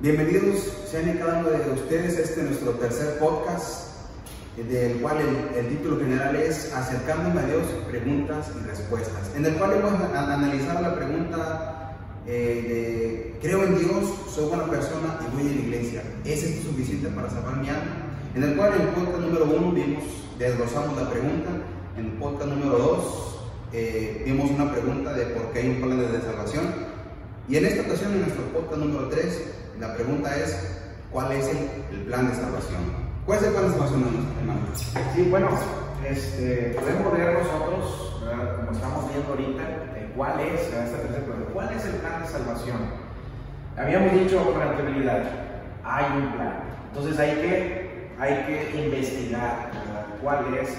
Bienvenidos sean cada uno de ustedes a este nuestro tercer podcast, del cual el, título general es Acercándome a Dios, preguntas y respuestas, en el cual hemos analizado la pregunta eh, de creo en Dios, soy buena persona y voy a la iglesia. ¿Es esto suficiente para salvar mi alma? En el cual en el podcast número uno vimos, desglosamos la pregunta, en el podcast número dos eh, vimos una pregunta de por qué hay un plan de salvación. Y en esta ocasión, en nuestro podcast número 3, la pregunta es, ¿cuál es el, plan de salvación? ¿Cuál es el plan de salvación, hermanos? Sí, bueno, este, podemos ver nosotros, como estamos viendo ahorita, cuál es, esta cuál es el plan de salvación. Habíamos dicho con anterioridad, hay un plan. Entonces hay que, hay que investigar cuál es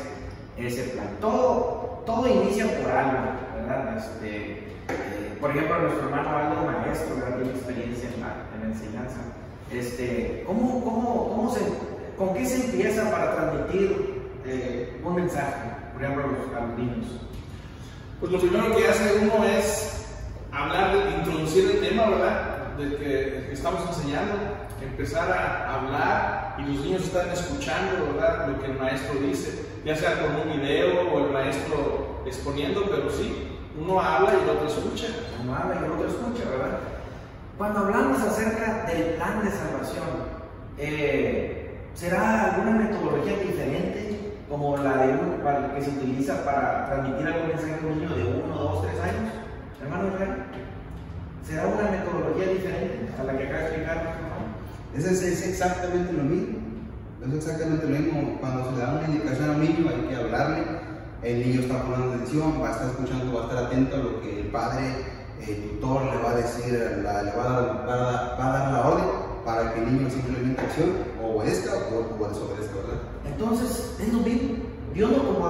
ese plan. Todo, todo inicia por algo, ¿verdad? Este, por ejemplo, nuestro hermano Aldo, maestro, tiene experiencia en la, enseñanza. Este, ¿cómo, cómo, cómo se, ¿Con qué se empieza para transmitir eh, un mensaje, por ejemplo, a los, niños? Pues lo primero que hace uno es hablar, introducir el tema, ¿verdad? De que estamos enseñando, empezar a hablar y los niños están escuchando, ¿verdad? Lo que el maestro dice, ya sea con un video o el maestro exponiendo, pero sí, uno habla y el otro escucha. Uno habla y el otro escucha, ¿verdad? Cuando hablamos acerca del plan de salvación, eh, ¿será alguna metodología diferente como la de uno, que se utiliza para transmitir algún mensaje a un niño de uno, dos, tres años? Hermano ¿será una metodología diferente a la que acaba de explicar es, es exactamente lo mismo. Es exactamente lo mismo. Cuando se le da una indicación a un niño, hay que hablarle. El niño está poniendo atención, va a estar escuchando, va a estar atento a lo que el padre el tutor le va a decir, le, va a dar, va, a dar, la orden para que el niño simplemente accione, o obedezca o, desobedezca, ¿verdad? Entonces, es lo mismo. Dios no como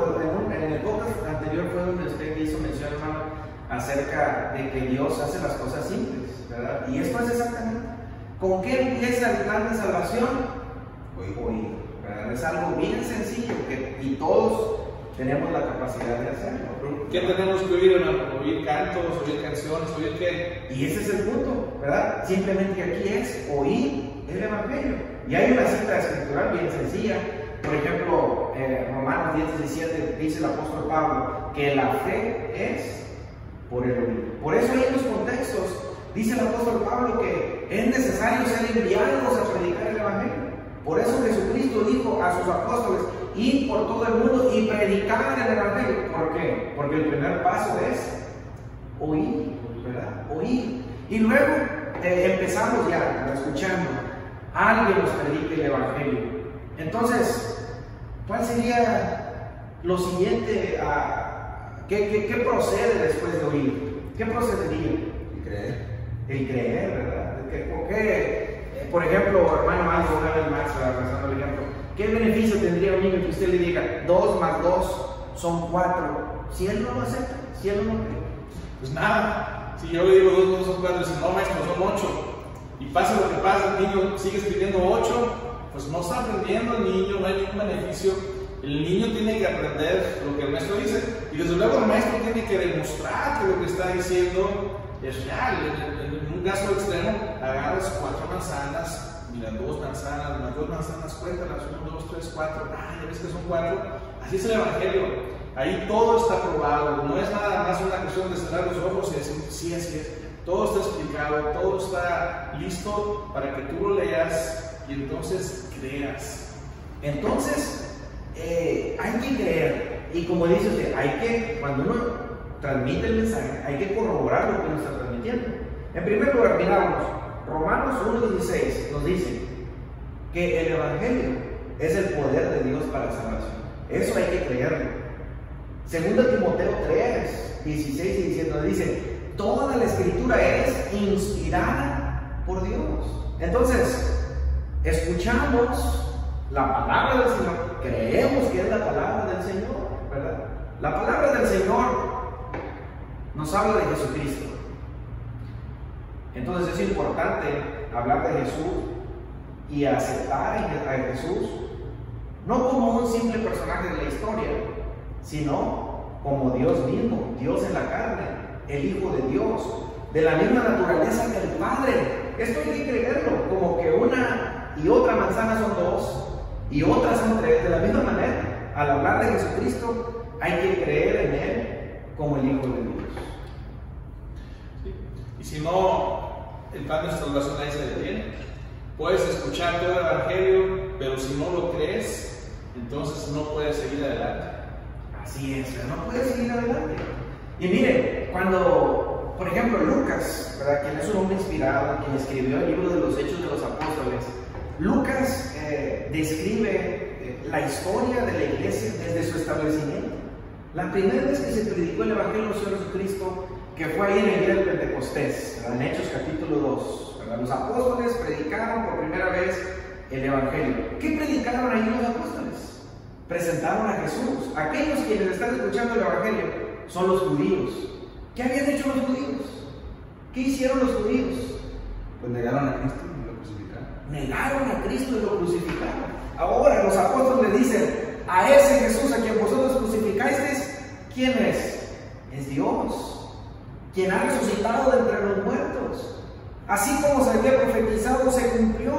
en el podcast anterior fue donde usted hizo mención, hermano, acerca de que Dios hace las cosas simples, ¿verdad? Y esto es exactamente. ¿Con qué empieza el plan de salvación? ¿verdad? Es algo bien sencillo que, y todos tenemos la capacidad de hacerlo. ¿Qué tenemos que oír, Oír cantos, oír canciones, oír qué. Y ese es el punto, ¿verdad? Simplemente aquí es oír el Evangelio. Y hay una cita escritural bien sencilla. Por ejemplo, eh, Romanos 10, 17 dice el apóstol Pablo que la fe es por el oír. Por eso ahí en los contextos dice el apóstol Pablo que es necesario ser enviados a predicar el Evangelio. Por eso Jesucristo dijo a sus apóstoles, ir por todo el mundo y predicar el Evangelio. ¿Por qué? Porque el primer paso es oír, ¿verdad? Oír. Y luego eh, empezamos ya escuchando. Alguien nos predique el Evangelio. Entonces, ¿cuál sería lo siguiente? ¿qué, procede después de oír? ¿Qué procedería? El creer. El creer, ¿verdad? ¿Por qué? Por ejemplo, hermano algo una vez más, rezando el ejemplo, ¿Qué beneficio tendría un niño que usted le diga 2 más 2 son 4? Si él no lo acepta, si él no lo cree. Pues nada, si yo le digo 2 más 2 son 4 y dice no maestro son 8 y pasa lo que pasa, el niño sigue escribiendo 8, pues no está aprendiendo el niño, no hay ningún beneficio. El niño tiene que aprender lo que el maestro dice y desde luego el maestro tiene que demostrar que lo que está diciendo es real. En un caso extremo, agarras cuatro manzanas, mira, dos manzanas, más dos manzanas, cuéntalas, uno, dos, tres, cuatro, ah, ya ves que son cuatro. Así es el Evangelio. Ahí todo está probado, no es nada más una cuestión de cerrar los ojos y decir, sí, así es. Todo está explicado, todo está listo para que tú lo leas y entonces creas. Entonces, eh, hay que creer. Y como dice usted, hay que, cuando uno transmite el mensaje, hay que corroborar lo que uno está transmitiendo. En primer lugar, miramos, Romanos 1.16 nos dice que el Evangelio es el poder de Dios para la salvación. Eso hay que creerlo. Segundo Timoteo 3, 16 y 17 nos dice, toda la escritura es inspirada por Dios. Entonces, escuchamos la palabra del Señor, creemos que es la palabra del Señor, ¿verdad? La palabra del Señor nos habla de Jesucristo. Entonces es importante hablar de Jesús y aceptar a Jesús no como un simple personaje de la historia, sino como Dios mismo, Dios en la carne, el Hijo de Dios, de la misma naturaleza que el Padre. esto hay que creerlo, como que una y otra manzana son dos y otras son tres. De la misma manera, al hablar de Jesucristo, hay que creer en Él como el Hijo de Dios. Si no, el pan de salvación ahí se detiene. Puedes escuchar todo el Evangelio, pero si no lo crees, entonces no puedes seguir adelante. Así es, no puedes seguir adelante. Y miren, cuando, por ejemplo, Lucas, ¿verdad? quien es un hombre inspirado, quien escribió el libro de los Hechos de los Apóstoles, Lucas eh, describe eh, la historia de la iglesia desde su establecimiento. La primera vez que se predicó el Evangelio del Señor Jesucristo, que fue ahí en el día del Pentecostés, en Hechos capítulo 2. Los apóstoles predicaron por primera vez el Evangelio. ¿Qué predicaron ahí los apóstoles? Presentaron a Jesús. Aquellos quienes están escuchando el Evangelio son los judíos. ¿Qué habían hecho los judíos? ¿Qué hicieron los judíos? Pues negaron a Cristo y lo crucificaron. Negaron a Cristo y lo crucificaron. Ahora los apóstoles le dicen, a ese Jesús a quien vosotros crucificasteis, ¿quién es? Es Dios, quien ha resucitado de entre los muertos. Así como se había profetizado, se cumplió.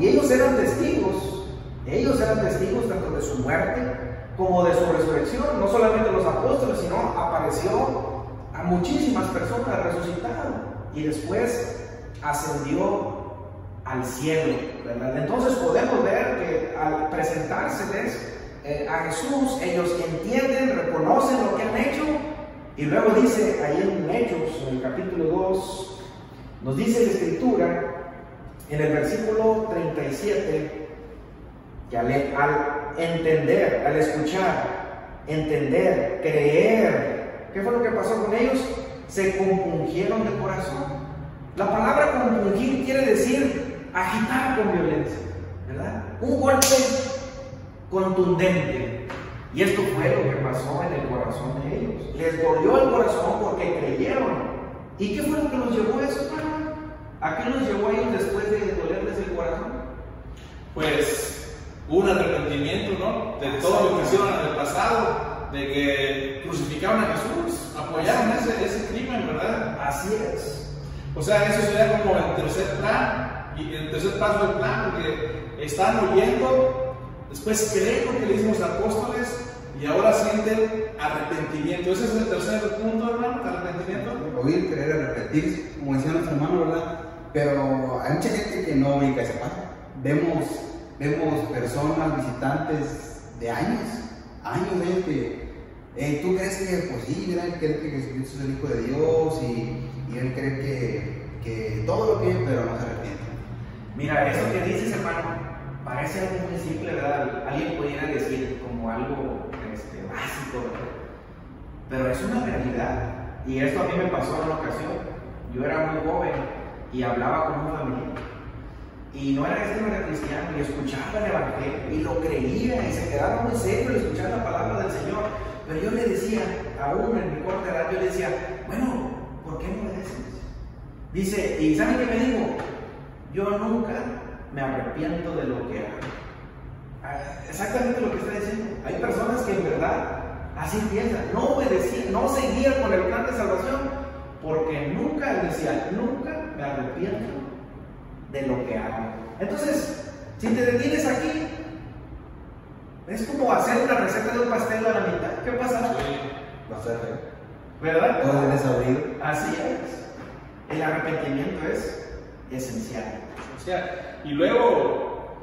Y ellos eran testigos. Ellos eran testigos tanto de su muerte como de su resurrección. No solamente los apóstoles, sino apareció a muchísimas personas resucitado. Y después ascendió al cielo. Entonces podemos ver que al presentárseles eh, a Jesús, ellos entienden, reconocen lo que han hecho. Y luego dice ahí en Hechos, en el capítulo 2, nos dice la escritura en el versículo 37 que al, entender, al escuchar, entender, creer, ¿qué fue lo que pasó con ellos? Se compungieron de corazón. La palabra compungir quiere decir agitar con violencia, ¿verdad? Un golpe contundente. Y esto fue lo que pasó en el corazón de ellos. Les dolió el corazón porque creyeron. ¿Y qué fue lo que los llevó a eso, ¿A qué los llevó a ellos después de dolerles el corazón? Pues un arrepentimiento, ¿no? De todo lo que hicieron en el pasado, de que crucificaron a Jesús, apoyaron ese, ese crimen, ¿verdad? Así es. O sea, eso sería como el tercer plan, y el tercer paso del plan, porque están oyendo, después creen lo que le dicen los apóstoles, y ahora sienten arrepentimiento. Ese es el tercer punto, hermano, arrepentimiento. Oír, creer, arrepentirse, como decía nuestro hermano, ¿verdad? Pero hay mucha gente que no ubica ese paso. Vemos, vemos personas, visitantes de años, años de que eh, tú crees que, pues sí, mira, él cree que Jesucristo es el Hijo de Dios y, y él cree que, que, todo lo que pero no se arrepiente. Mira, eso que dices, hermano, parece algo muy simple, ¿verdad? Alguien pudiera decir como algo este, básico, ¿verdad? Pero es una realidad. Y esto a mí me pasó en una ocasión. Yo era muy joven y hablaba con una familia. Y no era este no era cristiano, y escuchaba el Evangelio, y lo creía, y se quedaba muy serio al escuchar la palabra del Señor. Pero yo le decía, aún en mi corta edad, yo le decía, bueno, ¿por qué no me dices? Dice, ¿y saben qué me dijo? Yo nunca me arrepiento de lo que hago. Ah, exactamente lo que está diciendo. Hay personas que en verdad así piensan, no obedecían, no seguían con el plan de salvación, porque nunca decía, nunca me arrepiento de lo que hago. Entonces, si te detienes aquí, es como hacer una receta de un pastel a la mitad. ¿Qué pasa? Va a ser ¿Verdad? Puedes abrir. Así es. El arrepentimiento es esencial. O y luego,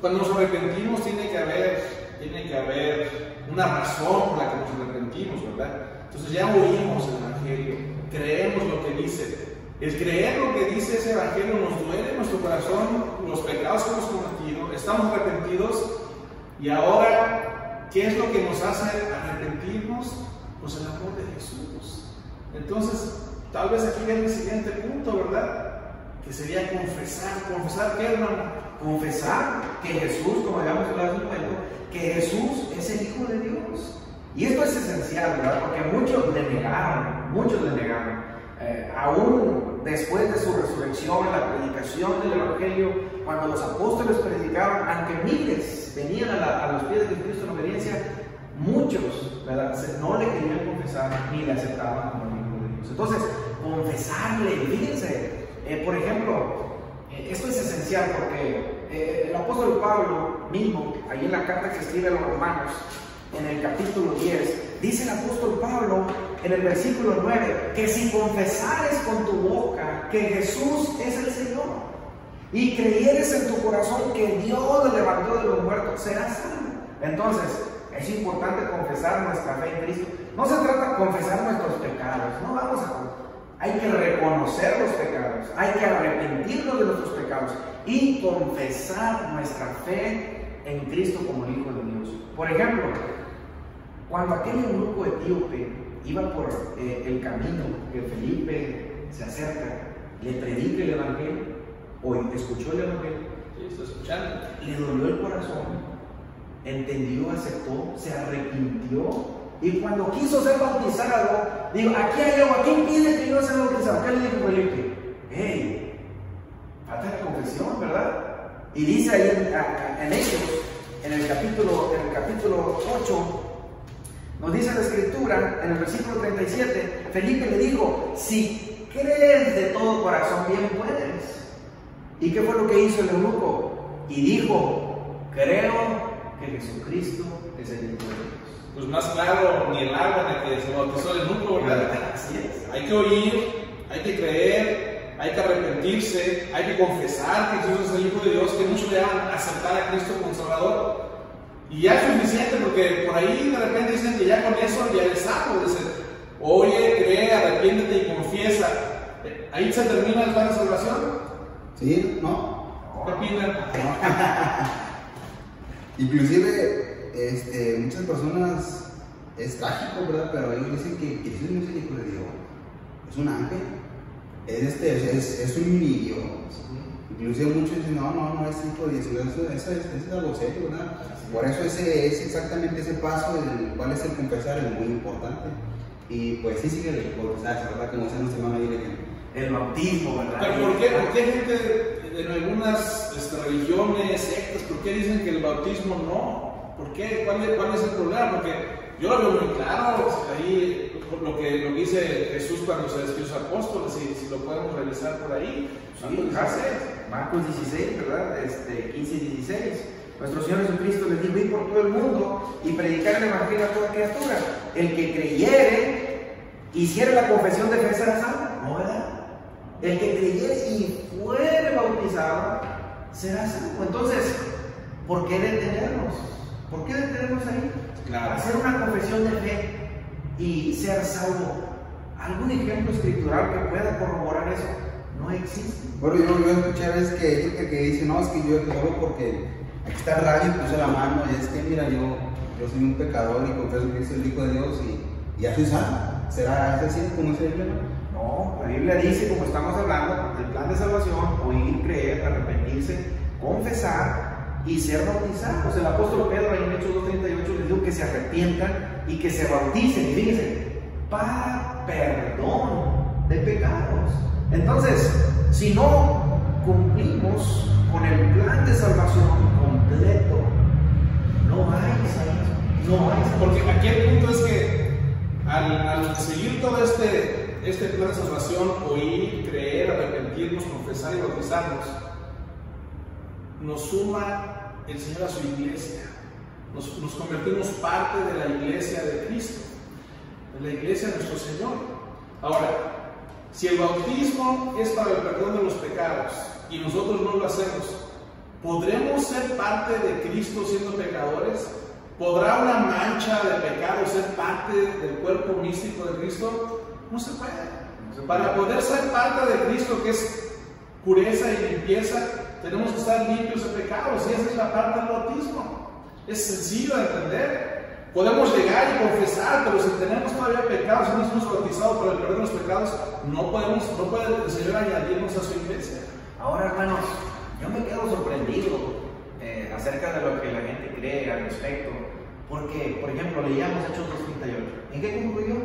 cuando nos arrepentimos, tiene que haber, tiene que haber una razón por la que nos arrepentimos, ¿verdad? Entonces ya oímos el Evangelio, creemos lo que dice. El creer lo que dice ese Evangelio nos duele en nuestro corazón, los pecados que hemos cometido, estamos arrepentidos y ahora, ¿qué es lo que nos hace arrepentirnos? Pues el amor de Jesús. Entonces, tal vez aquí viene el siguiente punto, ¿verdad? Que sería confesar. ¿Confesar qué, hermano? Confesar que Jesús, como digamos hablado que Jesús es el Hijo de Dios. Y esto es esencial, ¿verdad? Porque muchos le negaron, muchos le negaron. Eh, aún después de su resurrección, la predicación del Evangelio, cuando los apóstoles predicaban, aunque miles venían a, los pies de Cristo en obediencia, muchos ¿verdad? no le querían confesar ni le aceptaban como hijo de Dios. Entonces, confesarle, fíjense, Eh, por ejemplo, eh, esto es esencial porque eh, el apóstol Pablo mismo, ahí en la carta que escribe a los romanos, en el capítulo 10, dice el apóstol Pablo en el versículo 9, que si confesares con tu boca que Jesús es el Señor y creyeres en tu corazón que Dios le levantó de los muertos, serás salvo. Entonces, es importante confesar nuestra fe en Cristo. No se trata de confesar nuestros pecados, no vamos a hay que reconocer los pecados, hay que arrepentirnos de nuestros pecados y confesar nuestra fe en Cristo como el Hijo de Dios. Por ejemplo, cuando aquel grupo etíope iba por eh, el camino que Felipe se acerca, le predica el Evangelio, o escuchó el Evangelio, le dolió el corazón, entendió, aceptó, se arrepintió y cuando quiso ser bautizado, digo, aquí hay agua, ¿qué impide que yo sea bautizado? ¿Qué le dijo Felipe? ¡Hey! Falta la confesión, ¿verdad? Y dice ahí en, en Hechos, en el capítulo, en el capítulo 8, nos dice la escritura, en el versículo 37, Felipe le dijo, si crees de todo corazón, bien puedes. ¿Y qué fue lo que hizo el eunuco? Y dijo, creo que Jesucristo es el Hijo de Dios pues más claro ni el agua en el que se bautizó el núcleo, ¿verdad? Así es. Hay que oír, hay que creer, hay que arrepentirse, hay que confesar que Jesús es el Hijo de Dios, que muchos le llaman aceptar a Cristo como Salvador. Y ya es suficiente porque por ahí de repente dicen que ya con eso ya es salvo. Dicen, oye, cree, arrepiéntete y confiesa. ¿Ahí se termina el plan de salvación? Sí, ¿no? ¿Qué opinan? Inclusive este, muchas personas es trágico, ¿verdad? Pero ellos dicen que Jesús no es el hijo de Dios, es un ángel, es, este, es, es un niño. Inclusive muchos dicen, no, no, no es hijo de Dios, eso, eso, es, es algo serio, ¿verdad? Por eso ese es exactamente ese paso, el cual es el confesar, es muy importante. Y pues sí sigue el confesar, ¿verdad? Como dice nuestra el bautismo, ¿verdad? ¿Pero por qué, por qué gente en algunas este, religiones, sectas, por qué dicen que el bautismo no? ¿Por qué? ¿Cuál es, ¿Cuál es, el problema? Porque yo lo veo muy claro, ahí lo que, lo dice Jesús cuando se despidió a apóstoles, si, si, lo podemos revisar por ahí. Sí, Marcos 16, ¿verdad? Este, 15 y 16. Nuestro Señor Jesucristo les dijo ir por todo el mundo y predicar el Evangelio a toda criatura. El que creyere, hiciera la confesión de fe será salvo. ¿No, verdad? El que creyere y fuere bautizado será salvo. Entonces, ¿por qué detenernos? ¿Por qué detenernos ahí? Claro. Hacer una confesión de fe y ser salvo. ¿Algún ejemplo escritural que pueda corroborar eso? No existe. Bueno, yo, yo escuché a veces que gente que dice, no, es que yo solo porque aquí está el radio y puse la mano, y es que mira, yo, yo soy un pecador y confieso que soy el Hijo de Dios y, ya soy salvo. ¿Será así como dice la Biblia? No, la Biblia dice, como estamos hablando, del plan de salvación, oír, creer, arrepentirse, confesar y ser bautizados. El apóstol Pedro en Hechos 2.38 les dijo que se arrepientan y que se bauticen. Y fíjense, para perdón de pecados. Entonces, si no cumplimos con el plan de salvación completo, no hay salvación. No hay Porque aquí el punto es que al, seguir todo este, este plan de salvación, oír, creer, arrepentirnos, confesar y bautizarnos, nos suma el Señor a su iglesia. Nos, convertimos parte de la iglesia de Cristo, de la iglesia de nuestro Señor. Ahora, si el bautismo es para el perdón de los pecados y nosotros no lo hacemos, ¿podremos ser parte de Cristo siendo pecadores? ¿Podrá una mancha de pecado ser parte del cuerpo místico de Cristo? No se puede. Para poder ser parte de Cristo, que es pureza y limpieza, tenemos que estar limpios de pecados y esa es la parte del bautismo. Es sencillo de entender. Podemos llegar y confesar, pero si tenemos todavía pecados y no somos bautizados por el perdón de los pecados, no podemos, no puede el Señor añadirnos a su iglesia. Ahora, hermanos, yo me quedo sorprendido eh, acerca de lo que la gente cree al respecto, porque, por ejemplo, leíamos Hechos 2.38. ¿En qué concluyó?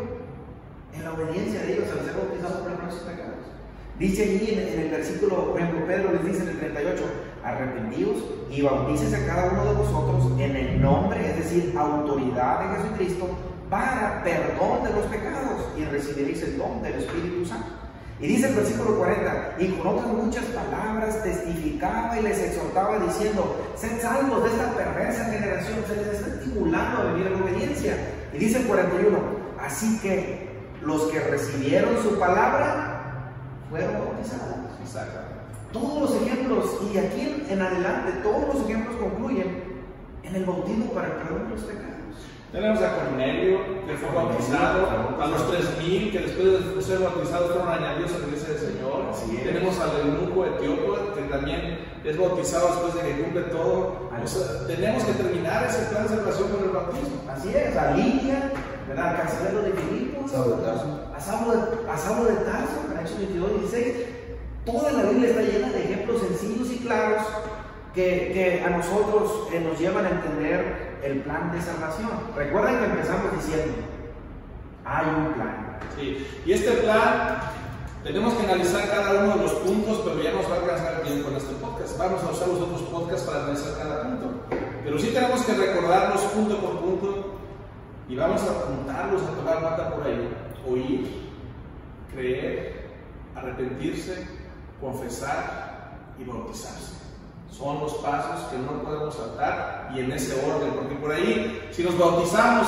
En la obediencia de ellos al ser bautizados por el perdón de sus pecados. Dice allí en, el versículo, por ejemplo, Pedro les dice en el 38, arrepentidos y bautícese a cada uno de vosotros en el nombre, es decir, autoridad de Jesucristo, para perdón de los pecados y recibiréis el don del Espíritu Santo. Y dice el versículo 40, y con otras muchas palabras testificaba y les exhortaba diciendo, sed salvos de esta perversa generación, se les está estimulando a vivir en obediencia. Y dice el 41, así que los que recibieron su palabra fueron bautizados. Todos los ejemplos, y aquí en adelante, todos los ejemplos concluyen en el bautismo para el perdón de los pecados. Tenemos a Cornelio, que fue bautizado, a los 3.000 que después de ser bautizados fueron añadidos a la iglesia del Señor. Tenemos al eunuco etíope, que también es bautizado después de que cumple todo. tenemos que terminar ese plan de salvación con el bautismo. Así es, a Lidia, ¿verdad? al cancelero de Filipos, a Saulo de, a Saulo de Tarso, Hechos 22, 16. Toda la Biblia está llena de ejemplos sencillos y claros que, a nosotros eh, nos llevan a entender el plan de salvación. Recuerden que empezamos diciendo, hay un plan. Y este plan tenemos que analizar cada uno de los puntos, pero ya nos va a alcanzar el tiempo en este podcast. Vamos a usar los otros podcasts para analizar cada punto. Pero sí tenemos que recordarlos punto por punto y vamos a apuntarlos a tomar nota por ahí. Oír, creer, arrepentirse, confesar y bautizarse. Son los pasos que no podemos saltar y en ese orden, porque por ahí, si nos bautizamos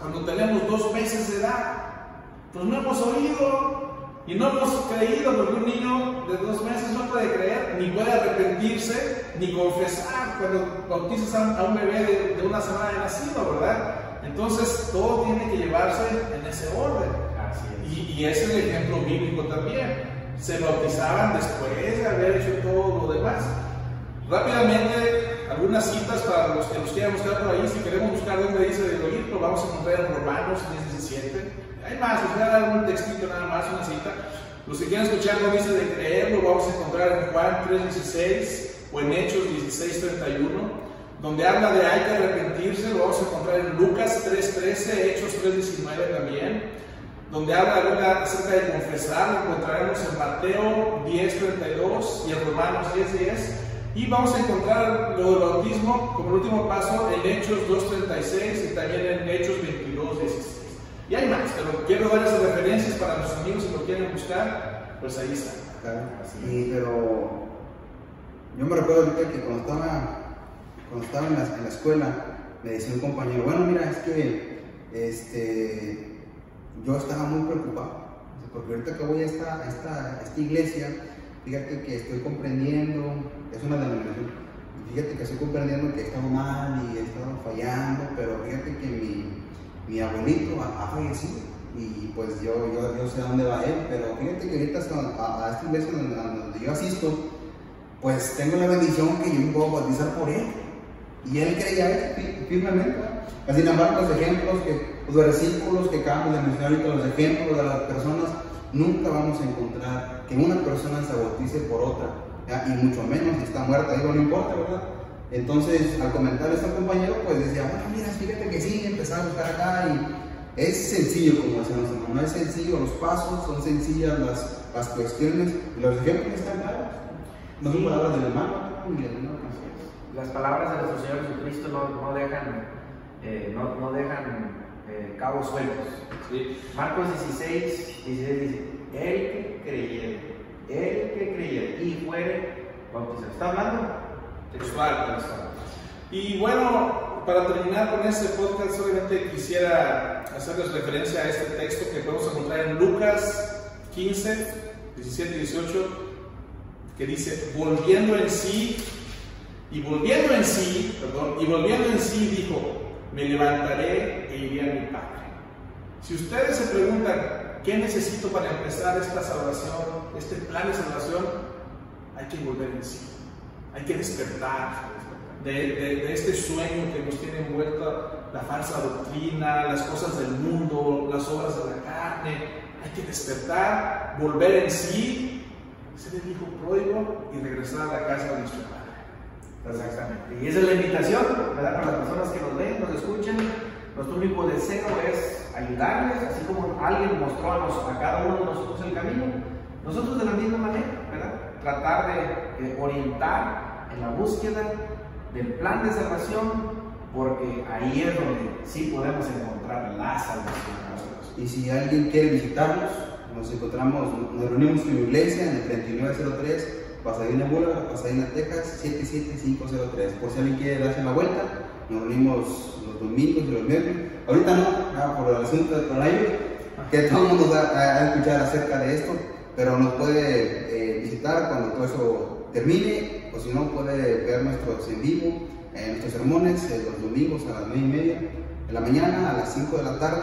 cuando tenemos dos meses de edad, pues no hemos oído y no hemos creído, porque un niño de dos meses no puede creer, ni puede arrepentirse, ni confesar cuando bautizas a un bebé de, una semana de nacido, ¿verdad? Entonces todo tiene que llevarse en ese orden. Y, y es el ejemplo bíblico también. Se bautizaban después de haber hecho todo lo demás. Rápidamente, algunas citas para los que nos quieran buscar por ahí. Si queremos buscar dónde dice de oír, lo vamos a encontrar en Romanos 17. Hay más, les voy a dar un textito nada más, una cita. Los que quieran escuchar dónde dice de creer, lo vamos a encontrar en Juan 3.16 o en Hechos 16.31. Donde habla de hay que arrepentirse, lo vamos a encontrar en Lucas 3.13, Hechos 3.19 también. Donde habla acerca de confesar, lo encontraremos en Mateo 10.32 y en Romanos 10.10. Y vamos a encontrar lo del bautismo como el último paso en Hechos 2.36 y también en Hechos 22.16. Y hay más, pero quiero dar esas referencias para los amigos si lo quieren buscar, pues ahí está. Sí, pero yo me recuerdo ahorita que cuando estaba, cuando estaba en, la, en la escuela, me decía un compañero, bueno, mira, es que este, yo estaba muy preocupado, porque ahorita que voy a esta, esta, esta iglesia, fíjate que estoy comprendiendo, es una denominación, fíjate que estoy comprendiendo que he estado mal y he estado fallando, pero fíjate que mi, mi abuelito ha, fallecido y pues yo, yo, yo, sé a dónde va él, pero fíjate que ahorita a, a esta iglesia donde, yo asisto, pues tengo la bendición que yo me puedo bautizar por él. Y él creía firmemente. Sin embargo, los ejemplos, que, los versículos que acabamos de mencionar ahorita, los ejemplos de las personas, nunca vamos a encontrar que una persona se bautice por otra, y mucho menos si está muerta, digo, no importa, ¿verdad? Entonces, al comentar a este compañero, pues decía, bueno, mira, fíjate que sí, empezar a buscar acá y es sencillo, como decíamos, no es sencillo, los pasos son sencillas, las, las cuestiones, los ejemplos están claros. No son palabras del hermano, hermano. Las palabras de nuestro Señor Jesucristo no, no dejan, eh, no, no, dejan eh, cabos sueltos. Sí. Marcos 16, 16 dice, el que creyere, el que creyere y fuere bautizado. ¿Está hablando? Textual, Y bueno, para terminar con este podcast, solamente quisiera hacerles referencia a este texto que podemos encontrar en Lucas 15, 17 y 18, que dice, volviendo en sí, y volviendo en sí, perdón, y volviendo en sí dijo, me levantaré e iré a mi Padre. Si ustedes se preguntan, ¿Qué necesito para empezar esta salvación, este plan de salvación? Hay que volver en sí, hay que despertar de, este sueño que nos tiene envuelta la falsa doctrina, las cosas del mundo, las obras de la carne. Hay que despertar, volver en sí, ser el hijo pródigo y regresar a la casa de nuestro Padre. Exactamente. Y esa es la invitación, ¿verdad? Para las personas que nos ven, nos escuchan. Nuestro único deseo es ayudarles, así como alguien mostró a, cada uno de nosotros el camino, nosotros de la misma manera, ¿verdad? Tratar de, orientar en la búsqueda del plan de salvación, porque ahí es donde sí podemos encontrar la salvación. Y si alguien quiere visitarnos, nos encontramos, nos reunimos en mi iglesia en el 3903 Pasadena Boulevard, Pasadena, Texas 77503. Por si alguien quiere darse la vuelta, nos reunimos los domingos y los miércoles. Ahorita no, por el asunto del coronavirus, que todo el mundo va a escuchar acerca de esto, pero nos puede eh, visitar cuando todo eso termine, o si no, puede ver nuestros en vivo, eh, nuestros sermones eh, los domingos a las 9 y media en la mañana, a las 5 de la tarde.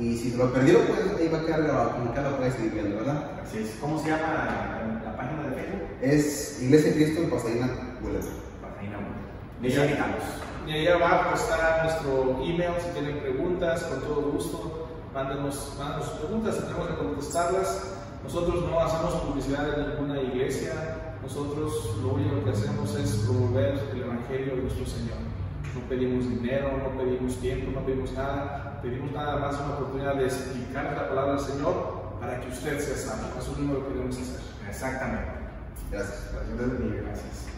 Y si lo perdió, pues ahí va a quedar grabado, como que lo puede seguir viendo, ¿verdad? Así es. ¿Cómo se llama la, la página de Facebook? Es Iglesia Cristo en Pasadena Boulevard. Pasadena Boulevard. Les invitamos. Y ahí abajo está nuestro email, si tienen preguntas, con todo gusto, mándenos, mándenos sus preguntas, tendremos que contestarlas. Nosotros no hacemos publicidad en ninguna iglesia, nosotros lo único que hacemos es promover el Evangelio de nuestro Señor. No pedimos dinero, no pedimos tiempo, no pedimos nada, pedimos nada más una oportunidad de explicar la palabra del Señor para que usted sea salvo. Eso es lo que queremos hacer. Exactamente. Gracias. Bendiga. Gracias.